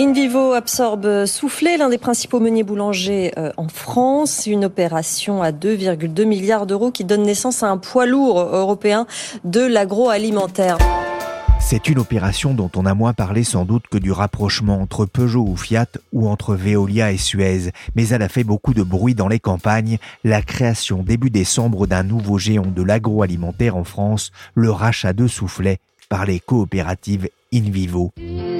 InVivo absorbe Soufflé, l'un des principaux meuniers boulangers euh, en France. Une opération à 2,2 milliards d'euros qui donne naissance à un poids lourd européen de l'agroalimentaire. C'est une opération dont on a moins parlé sans doute que du rapprochement entre Peugeot ou Fiat ou entre Veolia et Suez, mais elle a fait beaucoup de bruit dans les campagnes, la création début décembre d'un nouveau géant de l'agroalimentaire en France, le rachat de Soufflet par les coopératives InVivo. Une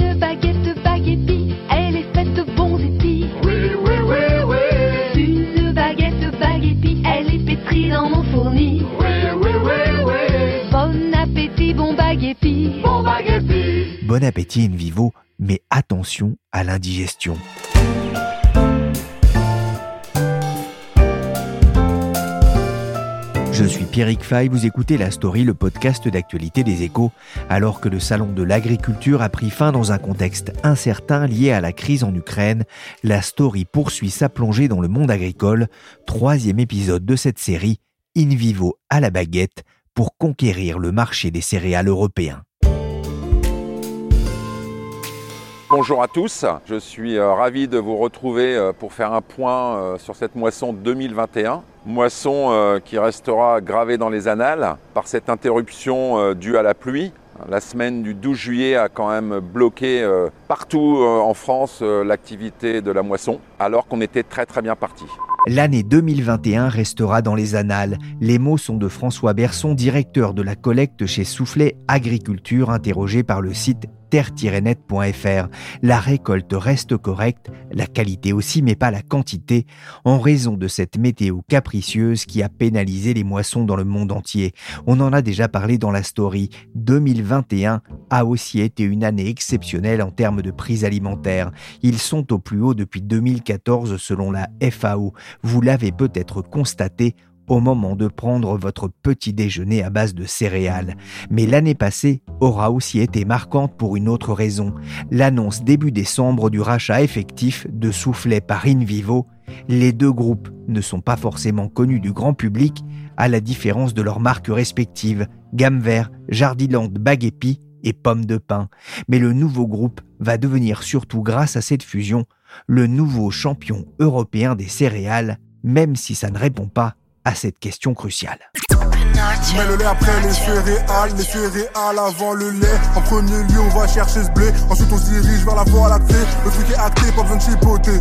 Bon appétit InVivo, mais attention à l'indigestion. Je suis Pierrick Fay, vous écoutez La Story, le podcast d'actualité des échos. Alors que le salon de l'agriculture a pris fin dans un contexte incertain lié à la crise en Ukraine, La Story poursuit sa plongée dans le monde agricole. Troisième épisode de cette série, In Vivo à la baguette, pour conquérir le marché des céréales européens. Bonjour à tous, je suis euh, ravi de vous retrouver euh, pour faire un point euh, sur cette moisson 2021. Moisson qui restera gravée dans les annales par cette interruption due à la pluie. La semaine du 12 juillet a quand même bloqué partout en France l'activité de la moisson, alors qu'on était très très bien parti. L'année 2021 restera dans les annales. Les mots sont de François Berson, directeur de la collecte chez Soufflet Agriculture, interrogé par le site terre-net.fr. La récolte reste correcte, la qualité aussi, mais pas la quantité, en raison de cette météo capricieuse qui a pénalisé les moissons dans le monde entier. On en a déjà parlé dans la story. 2021 a aussi été une année exceptionnelle en termes de prix alimentaires. Ils sont au plus haut depuis 2014 selon la FAO. Vous l'avez peut-être constaté au moment de prendre votre petit déjeuner à base de céréales. Mais l'année passée aura aussi été marquante pour une autre raison. L'annonce début décembre du rachat effectif de Soufflet par InVivo. Les deux groupes ne sont pas forcément connus du grand public, à la différence de leurs marques respectives, Gamme Vert, Jardiland Baguepi et Pommes de Pin. Mais le nouveau groupe va devenir surtout grâce à cette fusion le nouveau champion européen des céréales, même si ça ne répond pas à cette question cruciale. Mets le lait après les céréales, les céréales avant le lait. En premier lieu, on va chercher ce blé. Ensuite, on se dirige vers la voie lactée. Le truc est acté, pas besoin de chipoter.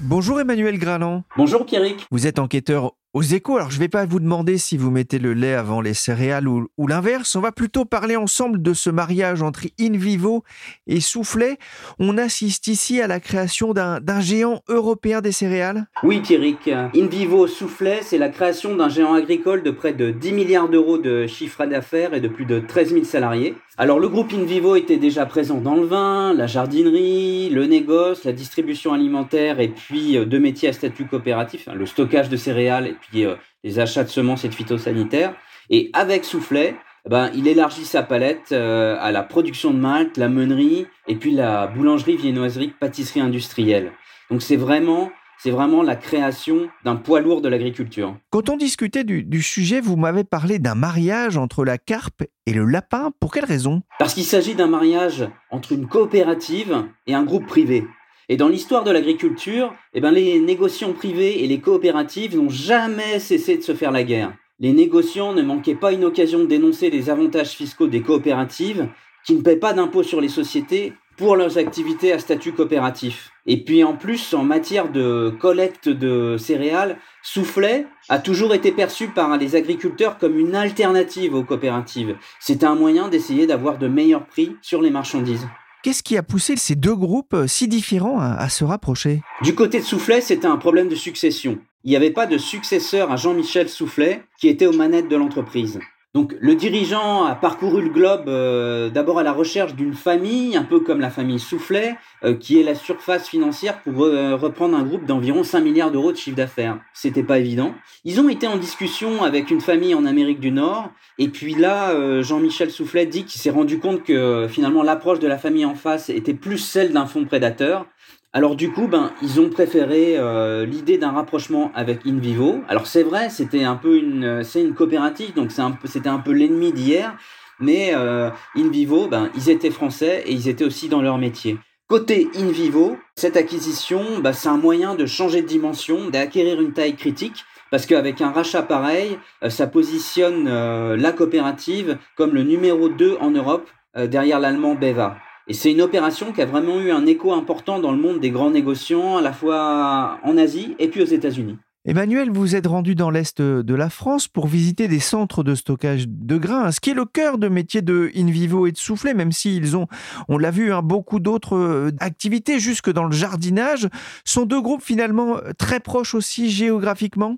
Bonjour Emmanuel Graland. Bonjour Pierrick. Vous êtes enquêteur aux échos. Alors, je ne vais pas vous demander si vous mettez le lait avant les céréales ou, l'inverse. On va plutôt parler ensemble de ce mariage entre In Vivo et Soufflet. On assiste ici à la création d'un géant européen des céréales. Oui Pierrick, In Vivo Soufflet, c'est la création d'un géant agricole de près de 10 milliards d'euros de chiffre d'affaires et de plus de 13 000 salariés. Alors le groupe In Vivo était déjà présent dans le vin, la jardinerie, le négoce, la distribution alimentaire et puis euh, deux métiers à statut coopératif, hein, le stockage de céréales puis euh, les achats de semences et de phytosanitaires. Et avec Soufflet, eh ben, il élargit sa palette euh, à la production de malt, la meunerie et puis la boulangerie, viennoiserie, pâtisserie industrielle. Donc c'est vraiment, c'est vraiment la création d'un poids lourd de l'agriculture. Quand on discutait du, du sujet, vous m'avez parlé d'un mariage entre la carpe et le lapin. Pour quelle raison? Parce qu'il s'agit d'un mariage entre une coopérative et un groupe privé. Et dans l'histoire de l'agriculture, eh ben, les négociants privés et les coopératives n'ont jamais cessé de se faire la guerre. Les négociants ne manquaient pas une occasion de dénoncer les avantages fiscaux des coopératives qui ne paient pas d'impôts sur les sociétés pour leurs activités à statut coopératif. Et puis en plus, en matière de collecte de céréales, Soufflet a toujours été perçu par les agriculteurs comme une alternative aux coopératives. C'était un moyen d'essayer d'avoir de meilleurs prix sur les marchandises. Qu'est-ce qui a poussé ces deux groupes euh, si différents à, à se rapprocher? Du côté de Soufflet, c'était un problème de succession. Il n'y avait pas de successeur à Jean-Michel Soufflet qui était aux manettes de l'entreprise. Donc le dirigeant a parcouru le globe euh, d'abord à la recherche d'une famille, un peu comme la famille Soufflet, euh, qui est la surface financière pour euh, reprendre un groupe d'environ 5 milliards d'euros de chiffre d'affaires. C'était pas évident. Ils ont été en discussion avec une famille en Amérique du Nord, et puis là, Jean-Michel Soufflet dit qu'il s'est rendu compte que finalement l'approche de la famille en face était plus celle d'un fonds prédateur, alors du coup, ben, ils ont préféré euh, l'idée d'un rapprochement avec InVivo. Alors c'est vrai, c'était un peu une, c'est une coopérative, donc c'était un peu l'ennemi d'hier. Mais euh, InVivo, ben, ils étaient français et ils étaient aussi dans leur métier. Côté InVivo, cette acquisition, ben, c'est un moyen de changer de dimension, d'acquérir une taille critique. Parce qu'avec un rachat pareil, euh, ça positionne la coopérative comme le numéro 2 en Europe, derrière l'allemand Beva. Et c'est une opération qui a vraiment eu un écho important dans le monde des grands négociants, à la fois en Asie et puis aux États-Unis. Emmanuel, vous êtes rendu dans l'Est de la France pour visiter des centres de stockage de grains, ce qui est le cœur de métier de InVivo et de Soufflet, même s'ils ont, on l'a vu, hein, beaucoup d'autres euh, activités jusque dans le jardinage. Sont deux groupes finalement très proches aussi géographiquement?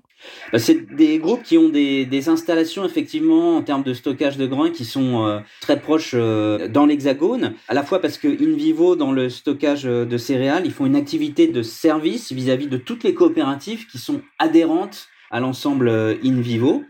Bah, C'est des groupes qui ont des, installations effectivement en termes de stockage de grains qui sont euh, très proches euh, dans l'Hexagone, à la fois parce que InVivo, dans le stockage de céréales, ils font une activité de service vis-à-vis -vis de toutes les coopératives qui sont adhérente à l'ensemble euh, in vivo.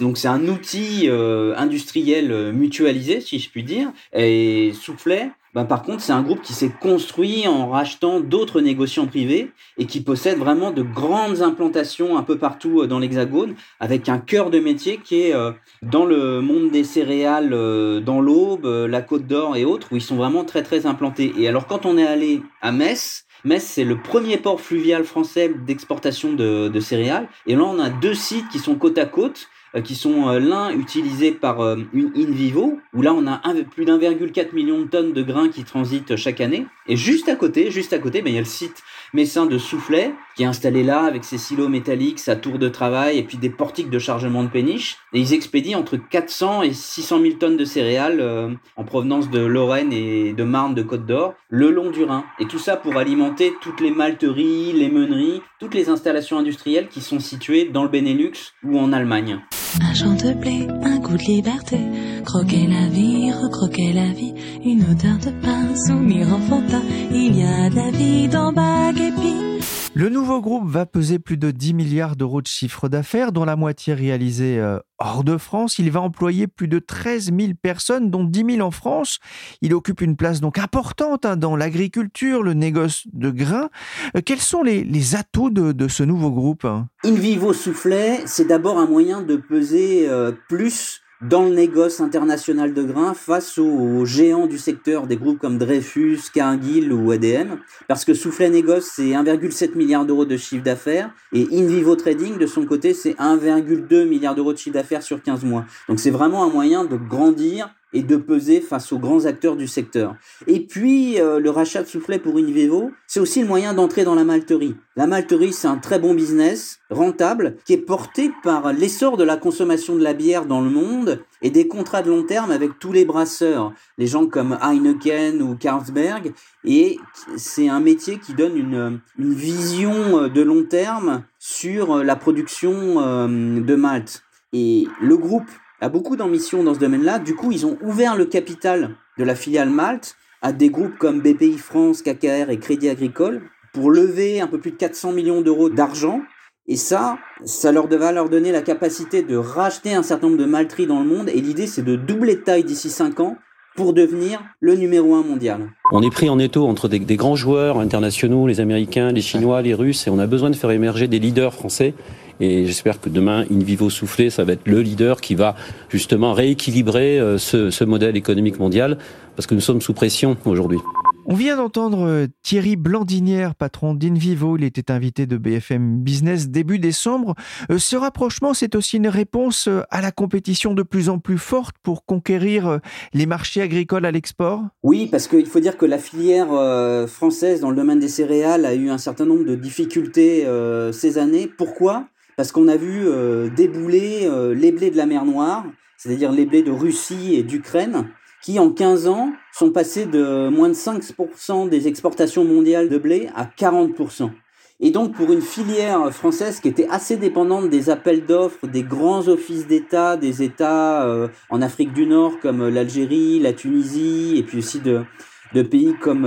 Donc c'est un outil euh, industriel euh, mutualisé, si je puis dire. Et Soufflet, ben, par contre, c'est un groupe qui s'est construit en rachetant d'autres négociants privés et qui possède vraiment de grandes implantations un peu partout dans l'Hexagone, avec un cœur de métier qui est dans le monde des céréales, dans l'Aube, la Côte d'Or et autres, où ils sont vraiment très très implantés. Et alors quand on est allé à Metz, Metz, c'est le premier port fluvial français d'exportation de, de, céréales. Et là, on a deux sites qui sont côte à côte, euh, qui sont euh, l'un utilisé par euh, une InVivo, où là, on a plus d'1,4 million de tonnes de grains qui transitent chaque année. Et juste à côté, juste à côté, ben, il y a le site Messin de Soufflet, qui est installé là avec ses silos métalliques, sa tour de travail et puis des portiques de chargement de péniche. Et ils expédient entre 400 et 600 000 tonnes de céréales euh, en provenance de Lorraine et de Marne de Côte d'Or le long du Rhin. Et tout ça pour alimenter toutes les malteries, les meuneries, toutes les installations industrielles qui sont situées dans le Benelux ou en Allemagne. Un champ de blé, un goût de liberté, croquer la vie, recroquer la vie, une odeur de pain, soumis enfantin, il y a de la vie dans bague le nouveau groupe va peser plus de 10 milliards d'euros de chiffre d'affaires, dont la moitié réalisée euh, hors de France. Il va employer plus de 13 000 personnes, dont 10 000 en France. Il occupe une place donc importante hein, dans l'agriculture, le négoce de grains. Euh, quels sont les, atouts de, ce nouveau groupe In Vivo Soufflet, c'est d'abord un moyen de peser euh, plus dans le négoce international de grains face aux, géants du secteur, des groupes comme Dreyfus, Cargill ou ADM, parce que Soufflet Négoce, c'est 1,7 milliard d'euros de chiffre d'affaires, et InVivo Trading, de son côté, c'est 1,2 milliard d'euros de chiffre d'affaires sur 15 mois. Donc c'est vraiment un moyen de grandir et de peser face aux grands acteurs du secteur. Et puis, euh, le rachat de soufflet pour InVivo, c'est aussi le moyen d'entrer dans la malterie. La malterie, c'est un très bon business, rentable, qui est porté par l'essor de la consommation de la bière dans le monde et des contrats de long terme avec tous les brasseurs, les gens comme Heineken ou Carlsberg. Et c'est un métier qui donne une, vision de long terme sur la production euh, de malt. Et le groupe a beaucoup d'ambition dans ce domaine-là. Du coup, ils ont ouvert le capital de la filiale Malte à des groupes comme BPI France, KKR et Crédit Agricole pour lever un peu plus de 400 millions d'euros d'argent. Et ça, ça leur va leur donner la capacité de racheter un certain nombre de malteries dans le monde. Et l'idée, c'est de doubler de taille d'ici 5 ans pour devenir le numéro un mondial. On est pris en étau entre des, grands joueurs internationaux, les Américains, les Chinois, les Russes, et on a besoin de faire émerger des leaders français. Et j'espère que demain, InVivo Soufflé, ça va être le leader qui va justement rééquilibrer euh, ce, ce modèle économique mondial, parce que nous sommes sous pression aujourd'hui. On vient d'entendre euh, Thierry Blandinière, patron d'Invivo. Il était invité de BFM Business début décembre. Euh, ce rapprochement, c'est aussi une réponse à la compétition de plus en plus forte pour conquérir les marchés agricoles à l'export Oui, parce qu'il faut dire que la filière française dans le domaine des céréales a eu un certain nombre de difficultés ces années. Pourquoi? Parce qu'on a vu euh, débouler euh, les blés de la mer Noire, c'est-à-dire les blés de Russie et d'Ukraine, qui en 15 ans sont passés de moins de 5% des exportations mondiales de blé à 40%. Et donc pour une filière française qui était assez dépendante des appels d'offres des grands offices d'État, des États euh, en Afrique du Nord comme l'Algérie, la Tunisie, et puis aussi de, pays comme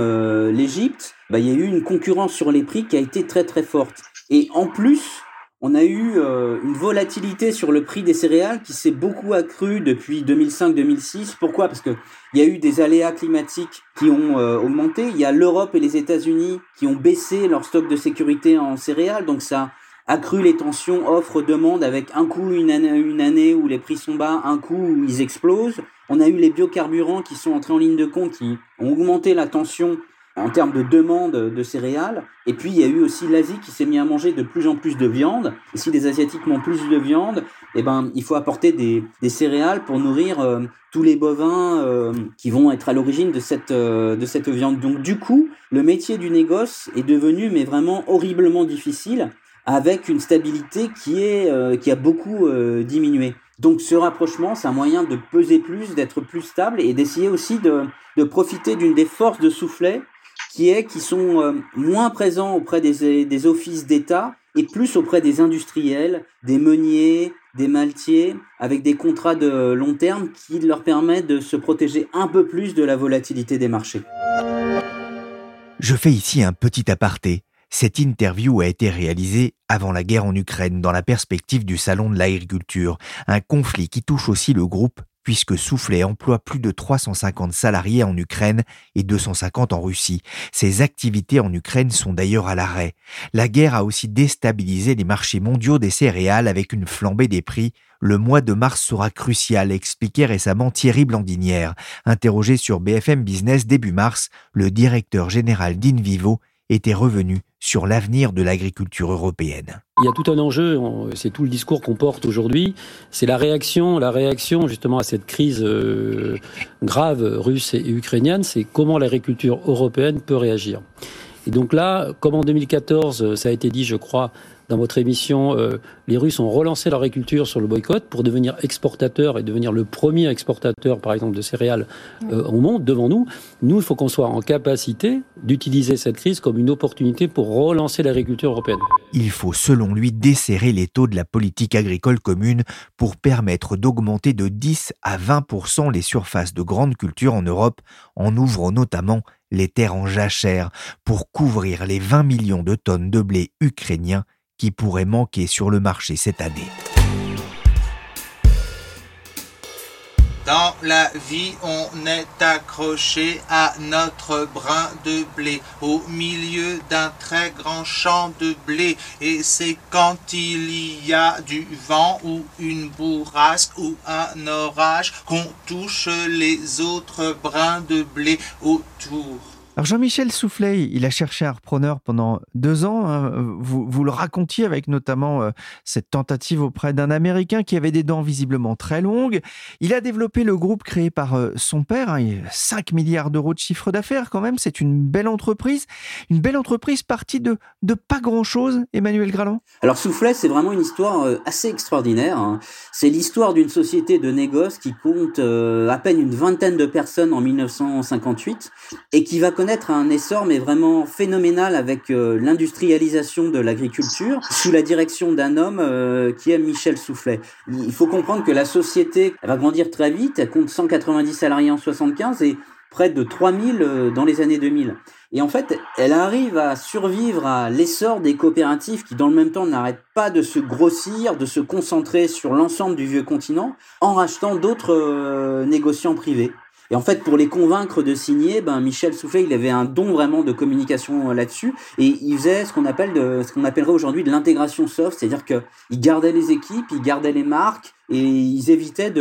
l'Égypte, bah, il y a eu une concurrence sur les prix qui a été très très forte. Et en plus, on a eu euh, une volatilité sur le prix des céréales qui s'est beaucoup accrue depuis 2005-2006. Pourquoi? Parce qu'il y a eu des aléas climatiques qui ont euh, augmenté. Il y a l'Europe et les États-Unis qui ont baissé leur stock de sécurité en céréales. Donc ça a accru les tensions offre-demande avec un coup une année, une année où les prix sont bas, un coup où ils explosent. On a eu les biocarburants qui sont entrés en ligne de compte, qui ont augmenté la tension en termes de demande de céréales. Et puis, il y a eu aussi l'Asie qui s'est mis à manger de plus en plus de viande. Et si les Asiatiques mangent plus de viande, eh ben, il faut apporter des, des céréales pour nourrir euh, tous les bovins euh, qui vont être à l'origine de cette, euh, de cette viande. Donc, du coup, le métier du négoce est devenu, mais vraiment horriblement difficile, avec une stabilité qui, est, qui a beaucoup diminué. Donc ce rapprochement, c'est un moyen de peser plus, d'être plus stable et d'essayer aussi de, de profiter d'une des forces de soufflet qui est qu'ils sont euh, moins présents auprès des, des offices d'État et plus auprès des industriels, des meuniers, des maltiers, avec des contrats de long terme qui leur permettent de se protéger un peu plus de la volatilité des marchés. Je fais ici un petit aparté. Cette interview a été réalisée avant la guerre en Ukraine dans la perspective du Salon de l'agriculture, un conflit qui touche aussi le groupe puisque Soufflet emploie plus de 350 salariés en Ukraine et 250 en Russie. Ses activités en Ukraine sont d'ailleurs à l'arrêt. La guerre a aussi déstabilisé les marchés mondiaux des céréales avec une flambée des prix. Le mois de mars sera crucial, expliquait récemment Thierry Blandinière. Interrogé sur BFM Business début mars, le directeur général d'Invivo était revenu sur l'avenir de l'agriculture européenne. Il y a tout un enjeu, c'est tout le discours qu'on porte aujourd'hui, c'est la réaction, la réaction justement à cette crise euh, grave russe et ukrainienne, c'est comment l'agriculture européenne peut réagir. Et donc là, comme en 2014, ça a été dit, je crois, dans votre émission, euh, les Russes ont relancé leur agriculture sur le boycott pour devenir exportateurs et devenir le premier exportateur, par exemple, de céréales euh, au monde, devant nous. Nous, il faut qu'on soit en capacité d'utiliser cette crise comme une opportunité pour relancer l'agriculture européenne. Il faut, selon lui, desserrer les taux de la politique agricole commune pour permettre d'augmenter de 10 à 20% les surfaces de grandes cultures en Europe, en ouvrant notamment les terres en jachère pour couvrir les 20 millions de tonnes de blé ukrainien qui pourrait manquer sur le marché cette année. Dans la vie, on est accroché à notre brin de blé au milieu d'un très grand champ de blé. Et c'est quand il y a du vent ou une bourrasque ou un orage qu'on touche les autres brins de blé autour. Alors Jean-Michel Soufflet, il a cherché un repreneur pendant deux ans. Hein. Vous, vous le racontiez avec notamment euh, cette tentative auprès d'un Américain qui avait des dents visiblement très longues. Il a développé le groupe créé par euh, son père. Hein. 5 milliards d'euros de chiffre d'affaires quand même. C'est une belle entreprise. Une belle entreprise partie de, de pas grand-chose, Emmanuel Graland. Alors Soufflet, c'est vraiment une histoire euh, assez extraordinaire. Hein. C'est l'histoire d'une société de négoce qui compte à peine une vingtaine de personnes en 1958 et qui va connaître connaître un essor mais vraiment phénoménal avec euh, l'industrialisation de l'agriculture sous la direction d'un homme euh, qui est Michel Soufflet. Il faut comprendre que la société va grandir très vite, elle compte 190 salariés en 75 et près de 3000 euh, dans les années 2000. Et en fait, elle arrive à survivre à l'essor des coopératives qui, dans le même temps, n'arrêtent pas de se grossir, de se concentrer sur l'ensemble du vieux continent, en rachetant d'autres négociants privés. Et en fait, pour les convaincre de signer, ben Michel Soufflet, il avait un don vraiment de communication euh, là-dessus, et il faisait ce qu'on appelle de, ce qu'on appellerait aujourd'hui de l'intégration soft, c'est-à-dire que il gardait les équipes, il gardait les marques, et ils évitaient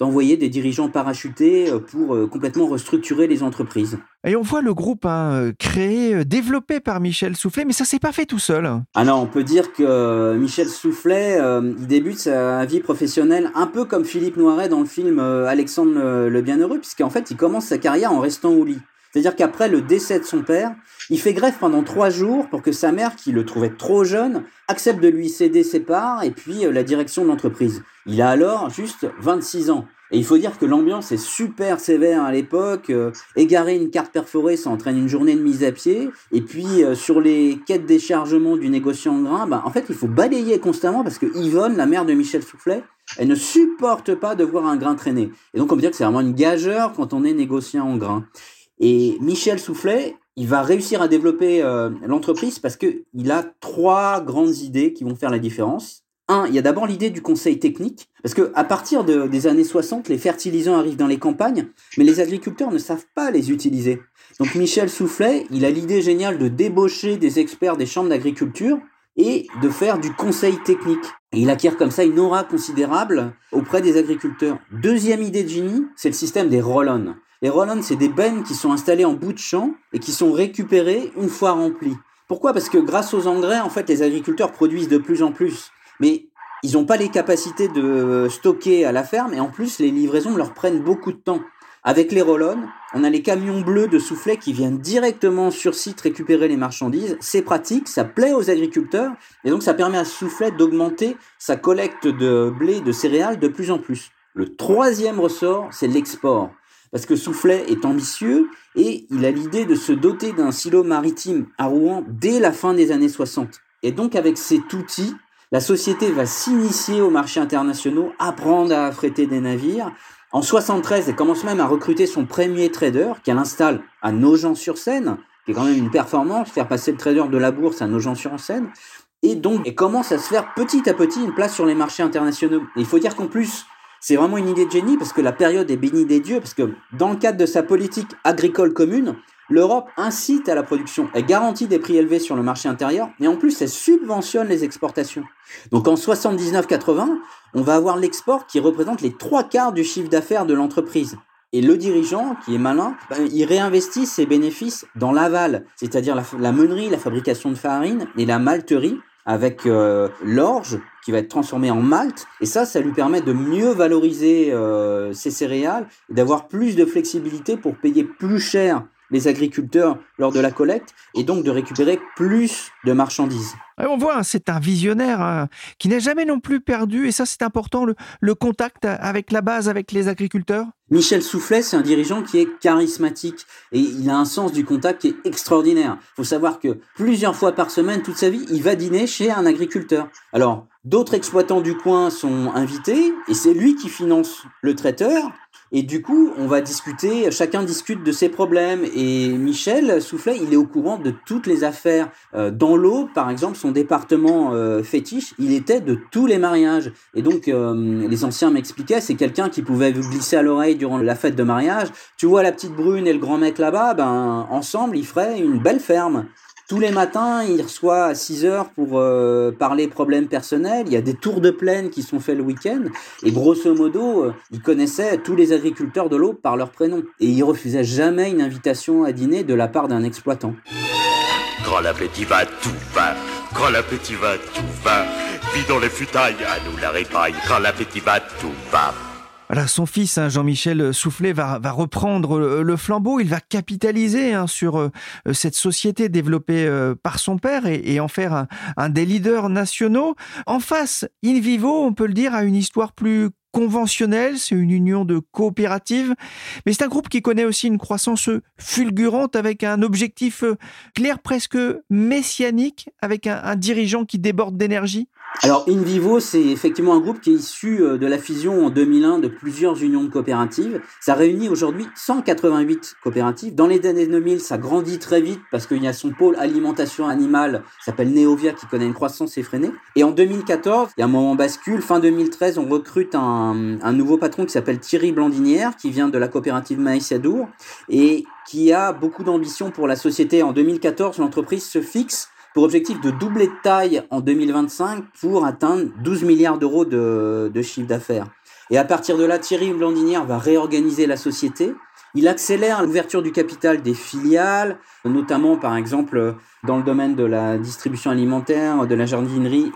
d'envoyer des dirigeants parachutés euh, pour euh, complètement restructurer les entreprises. Et on voit le groupe hein, créé, développé par Michel Soufflet, mais ça s'est pas fait tout seul. Ah non, on peut dire que Michel Soufflet, il débute sa vie professionnelle un peu comme Philippe Noiret dans le film Alexandre le Bienheureux, puisqu'en fait, il commence sa carrière en restant au lit. C'est-à-dire qu'après le décès de son père, il fait grève pendant trois jours pour que sa mère, qui le trouvait trop jeune, accepte de lui céder ses parts et puis euh, la direction de l'entreprise. Il a alors juste 26 ans. Et il faut dire que l'ambiance est super sévère à l'époque. Euh, égarer une carte perforée, ça entraîne une journée de mise à pied. Et puis, euh, sur les quêtes déchargement du négociant en grain, bah, en fait, il faut balayer constamment parce que Yvonne, la mère de Michel Soufflet, elle ne supporte pas de voir un grain traîner. Et donc, on peut dire que c'est vraiment une gageure quand on est négociant en grain. Et Michel Soufflet, il va réussir à développer euh, l'entreprise parce qu'il a trois grandes idées qui vont faire la différence. Un, il y a d'abord l'idée du conseil technique, parce que à partir des années 60, les fertilisants arrivent dans les campagnes, mais les agriculteurs ne savent pas les utiliser. Donc Michel Soufflet, il a l'idée géniale de débaucher des experts des chambres d'agriculture et de faire du conseil technique. Et il acquiert comme ça une aura considérable auprès des agriculteurs. Deuxième idée de génie, c'est le système des roll-on. Les roll-on, c'est des bennes qui sont installées en bout de champ et qui sont récupérées une fois remplies. Pourquoi? Parce que grâce aux engrais, en fait, les agriculteurs produisent de plus en plus mais ils n'ont pas les capacités de stocker à la ferme et en plus les livraisons leur prennent beaucoup de temps. Avec les roll on a les camions bleus de soufflet qui viennent directement sur site récupérer les marchandises. C'est pratique, ça plaît aux agriculteurs et donc ça permet à Soufflet d'augmenter sa collecte de blé, de céréales de plus en plus. Le troisième ressort, c'est l'export. Parce que Soufflet est ambitieux et il a l'idée de se doter d'un silo maritime à Rouen dès la fin des années 60. Et donc avec cet outil, la société va s'initier aux marchés internationaux, apprendre à affréter des navires. En 73, elle commence même à recruter son premier trader qu'elle installe à Nogent-sur-Seine, qui est quand même une performance, faire passer le trader de la bourse à Nogent-sur-Seine. Et donc, elle commence à se faire petit à petit une place sur les marchés internationaux. Et il faut dire qu'en plus, c'est vraiment une idée de génie parce que la période est bénie des dieux, parce que dans le cadre de sa politique agricole commune, L'Europe incite à la production, elle garantit des prix élevés sur le marché intérieur, et en plus elle subventionne les exportations. Donc en 79-80, on va avoir l'export qui représente les trois quarts du chiffre d'affaires de l'entreprise. Et le dirigeant, qui est malin, ben, il réinvestit ses bénéfices dans l'aval, c'est-à-dire la, meunerie, la fabrication de farine et la malterie, avec euh, l'orge qui va être transformée en malt. Et ça, ça lui permet de mieux valoriser euh, ses céréales d'avoir plus de flexibilité pour payer plus cher les agriculteurs lors de la collecte et donc de récupérer plus de marchandises. on voit, hein, c'est un visionnaire hein, qui n'a jamais non plus perdu, et ça c'est important, le, contact avec la base, avec les agriculteurs. Michel Soufflet, c'est un dirigeant qui est charismatique et il a un sens du contact qui est extraordinaire. Il faut savoir que plusieurs fois par semaine, toute sa vie, il va dîner chez un agriculteur. Alors, d'autres exploitants du coin sont invités et c'est lui qui finance le traiteur et du coup, on va discuter, chacun discute de ses problèmes. Et Michel Soufflet, il est au courant de toutes les affaires. Euh, dans l'eau, par exemple, son département euh, fétiche, il était de tous les mariages. Et donc, euh, les anciens m'expliquaient, c'est quelqu'un qui pouvait vous glisser à l'oreille durant la fête de mariage. Tu vois la petite brune et le grand mec là-bas, ben, ensemble, ils feraient une belle ferme. Tous les matins, il reçoit à 6 heures pour euh, parler problèmes personnels. Il y a des tours de plaine qui sont faits le week-end. Et grosso modo, euh, il connaissait tous les agriculteurs de l'Aube par leur prénom. Et il refusait jamais une invitation à dîner de la part d'un exploitant. Quand l'appétit va, tout va. Quand l'appétit va, tout va. Puis dans les futailles, à nous la répaille. Quand l'appétit va, tout va son fils, hein, Jean-Michel Soufflet, va, reprendre le, flambeau. Il va capitaliser hein, sur euh, cette société développée euh, par son père et, en faire un, des leaders nationaux. En face, In Vivo, on peut le dire, a une histoire plus conventionnelle, c'est une union de coopératives, mais c'est un groupe qui connaît aussi une croissance fulgurante avec un objectif euh, clair, presque messianique, avec un dirigeant qui déborde d'énergie. Alors InVivo, c'est effectivement un groupe qui est issu euh, de la fusion en 2001 de plusieurs unions de coopératives. Ça réunit aujourd'hui 188 coopératives. Dans les années 2000, ça grandit très vite parce qu'il y a son pôle alimentation animale, s'appelle Neovia, qui connaît une croissance effrénée. Et en 2014, il y a un moment bascule. Fin 2013, on recrute un, nouveau patron qui s'appelle Thierry Blandinière, qui vient de la coopérative Maïs Yadour et qui a beaucoup d'ambition pour la société. En 2014, l'entreprise se fixe pour objectif de doubler de taille en 2025 pour atteindre 12 milliards d'euros de, chiffre d'affaires. Et à partir de là, Thierry Blandinière va réorganiser la société. Il accélère l'ouverture du capital des filiales, notamment par exemple dans le domaine de la distribution alimentaire, de la jardinerie,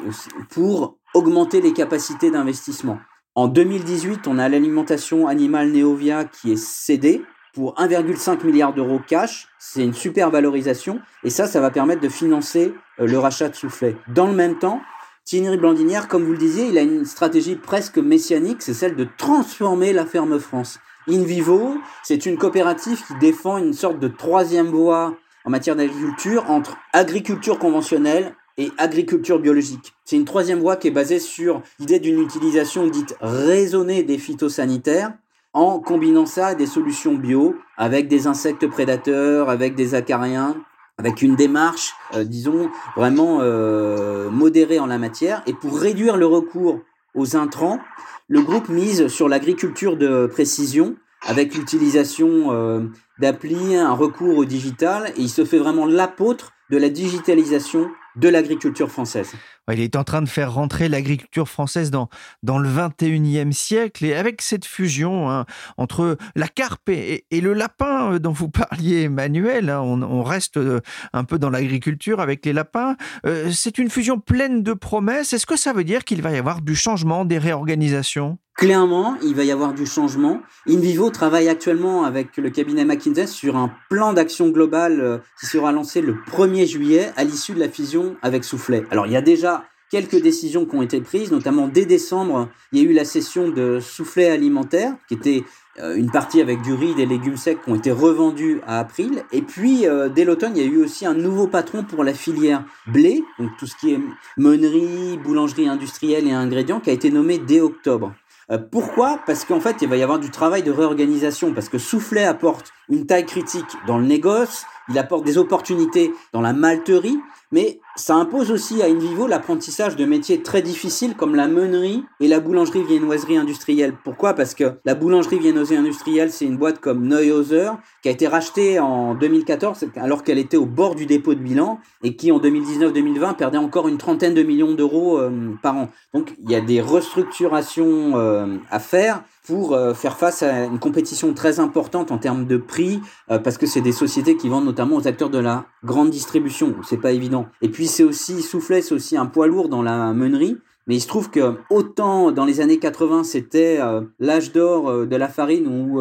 pour augmenter les capacités d'investissement. En 2018, on a l'alimentation animale Neovia qui est cédée pour 1,5 milliard d'euros cash. C'est une super valorisation. Et ça, ça va permettre de financer euh, le rachat de Soufflet. Dans le même temps, Thierry Blandinière, comme vous le disiez, il a une stratégie presque messianique, c'est celle de transformer la ferme France. In Vivo, c'est une coopérative qui défend une sorte de troisième voie en matière d'agriculture entre agriculture conventionnelle et agriculture biologique. C'est une troisième voie qui est basée sur l'idée d'une utilisation dite raisonnée des phytosanitaires en combinant ça à des solutions bio avec des insectes prédateurs, avec des acariens, avec une démarche, euh, disons, vraiment euh, modérée en la matière. Et pour réduire le recours aux intrants, le groupe mise sur l'agriculture de précision avec l'utilisation euh, d'applis, un recours au digital, et il se fait vraiment l'apôtre de la digitalisation de l'agriculture française. Il est en train de faire rentrer l'agriculture française dans, le 21e siècle et avec cette fusion hein, entre la carpe et, le lapin euh, dont vous parliez, Emmanuel, hein, on, reste euh, un peu dans l'agriculture avec les lapins, euh, c'est une fusion pleine de promesses. Est-ce que ça veut dire qu'il va y avoir du changement, des réorganisations? Clairement, il va y avoir du changement. InVivo travaille actuellement avec le cabinet McKinsey sur un plan d'action global qui sera lancé le 1er juillet à l'issue de la fusion avec Soufflet. Alors, il y a déjà quelques décisions qui ont été prises, notamment dès décembre, il y a eu la session de soufflet alimentaire, qui était euh, une partie avec du riz, des légumes secs qui ont été revendus à April. Et puis, euh, dès l'automne, il y a eu aussi un nouveau patron pour la filière blé, donc tout ce qui est meunerie, boulangerie industrielle et ingrédients, qui a été nommé dès octobre. Euh, pourquoi? Parce qu'en fait, il va y avoir du travail de réorganisation, parce que Soufflet apporte une taille critique dans le négoce, il apporte des opportunités dans la malterie, mais ça impose aussi à InVivo l'apprentissage de métiers très difficiles comme la meunerie et la boulangerie viennoiserie industrielle. Pourquoi? Parce que la boulangerie viennoiserie industrielle, c'est une boîte comme Neuhauser qui a été rachetée en 2014 alors qu'elle était au bord du dépôt de bilan et qui en 2019-2020 perdait encore une trentaine de millions d'euros euh, par an. Donc il y a des restructurations euh, à faire pour euh, faire face à une compétition très importante en termes de prix, euh, parce que c'est des sociétés qui vendent notamment aux acteurs de la grande distribution. C'est pas évident. Et puis c'est aussi Soufflet, c'est aussi un poids lourd dans la meunerie. Mais il se trouve que autant dans les années 80, c'était euh, l'âge d'or de la farine où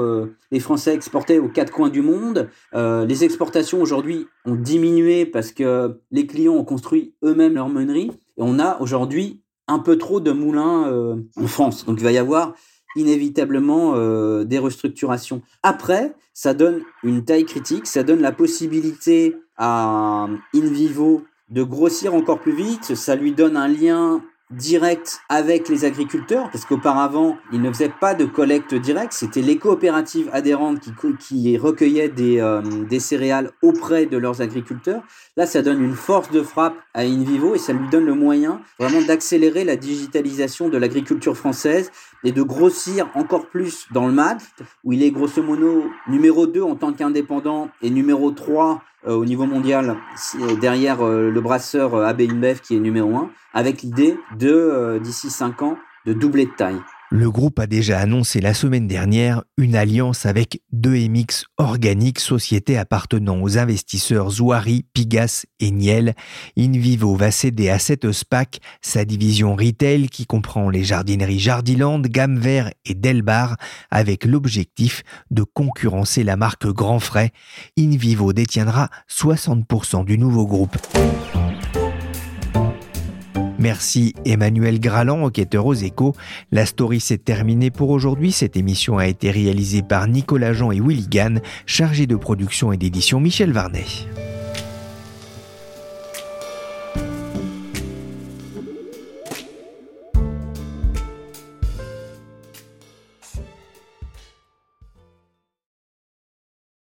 les Français exportaient aux quatre coins du monde. les exportations aujourd'hui ont diminué parce que les clients ont construit eux-mêmes leur meunerie. Et on a aujourd'hui un peu trop de moulins en France. Donc il va y avoir inévitablement euh, des restructurations. Après, ça donne une taille critique, ça donne la possibilité à InVivo de grossir encore plus vite, ça lui donne un lien direct avec les agriculteurs, parce qu'auparavant, ils ne faisaient pas de collecte directe, c'était les coopératives adhérentes qui, qui recueillaient des, euh, des céréales auprès de leurs agriculteurs. Là, ça donne une force de frappe à InVivo et ça lui donne le moyen vraiment d'accélérer la digitalisation de l'agriculture française et de grossir encore plus dans le MAD, où il est grosso modo numéro 2 en tant qu'indépendant et numéro 3 euh, au niveau mondial euh, derrière le brasseur AB InBev qui est numéro 1, avec l'idée de, d'ici 5 ans, de doubler de taille. Le groupe a déjà annoncé la semaine dernière une alliance avec 2MX Organique, société appartenant aux investisseurs Zouari, Pigas et Niel. InVivo va céder à cette SPAC sa division retail qui comprend les jardineries Jardiland, Gamme Vert et Delbar avec l'objectif de concurrencer la marque Grand Frais. InVivo détiendra 60% du nouveau groupe. Merci Emmanuel Graland, enquêteur aux échos. La story s'est terminée pour aujourd'hui. Cette émission a été réalisée par Nicolas Jean et Willy Gann, chargé de production et d'édition Michel Varnet.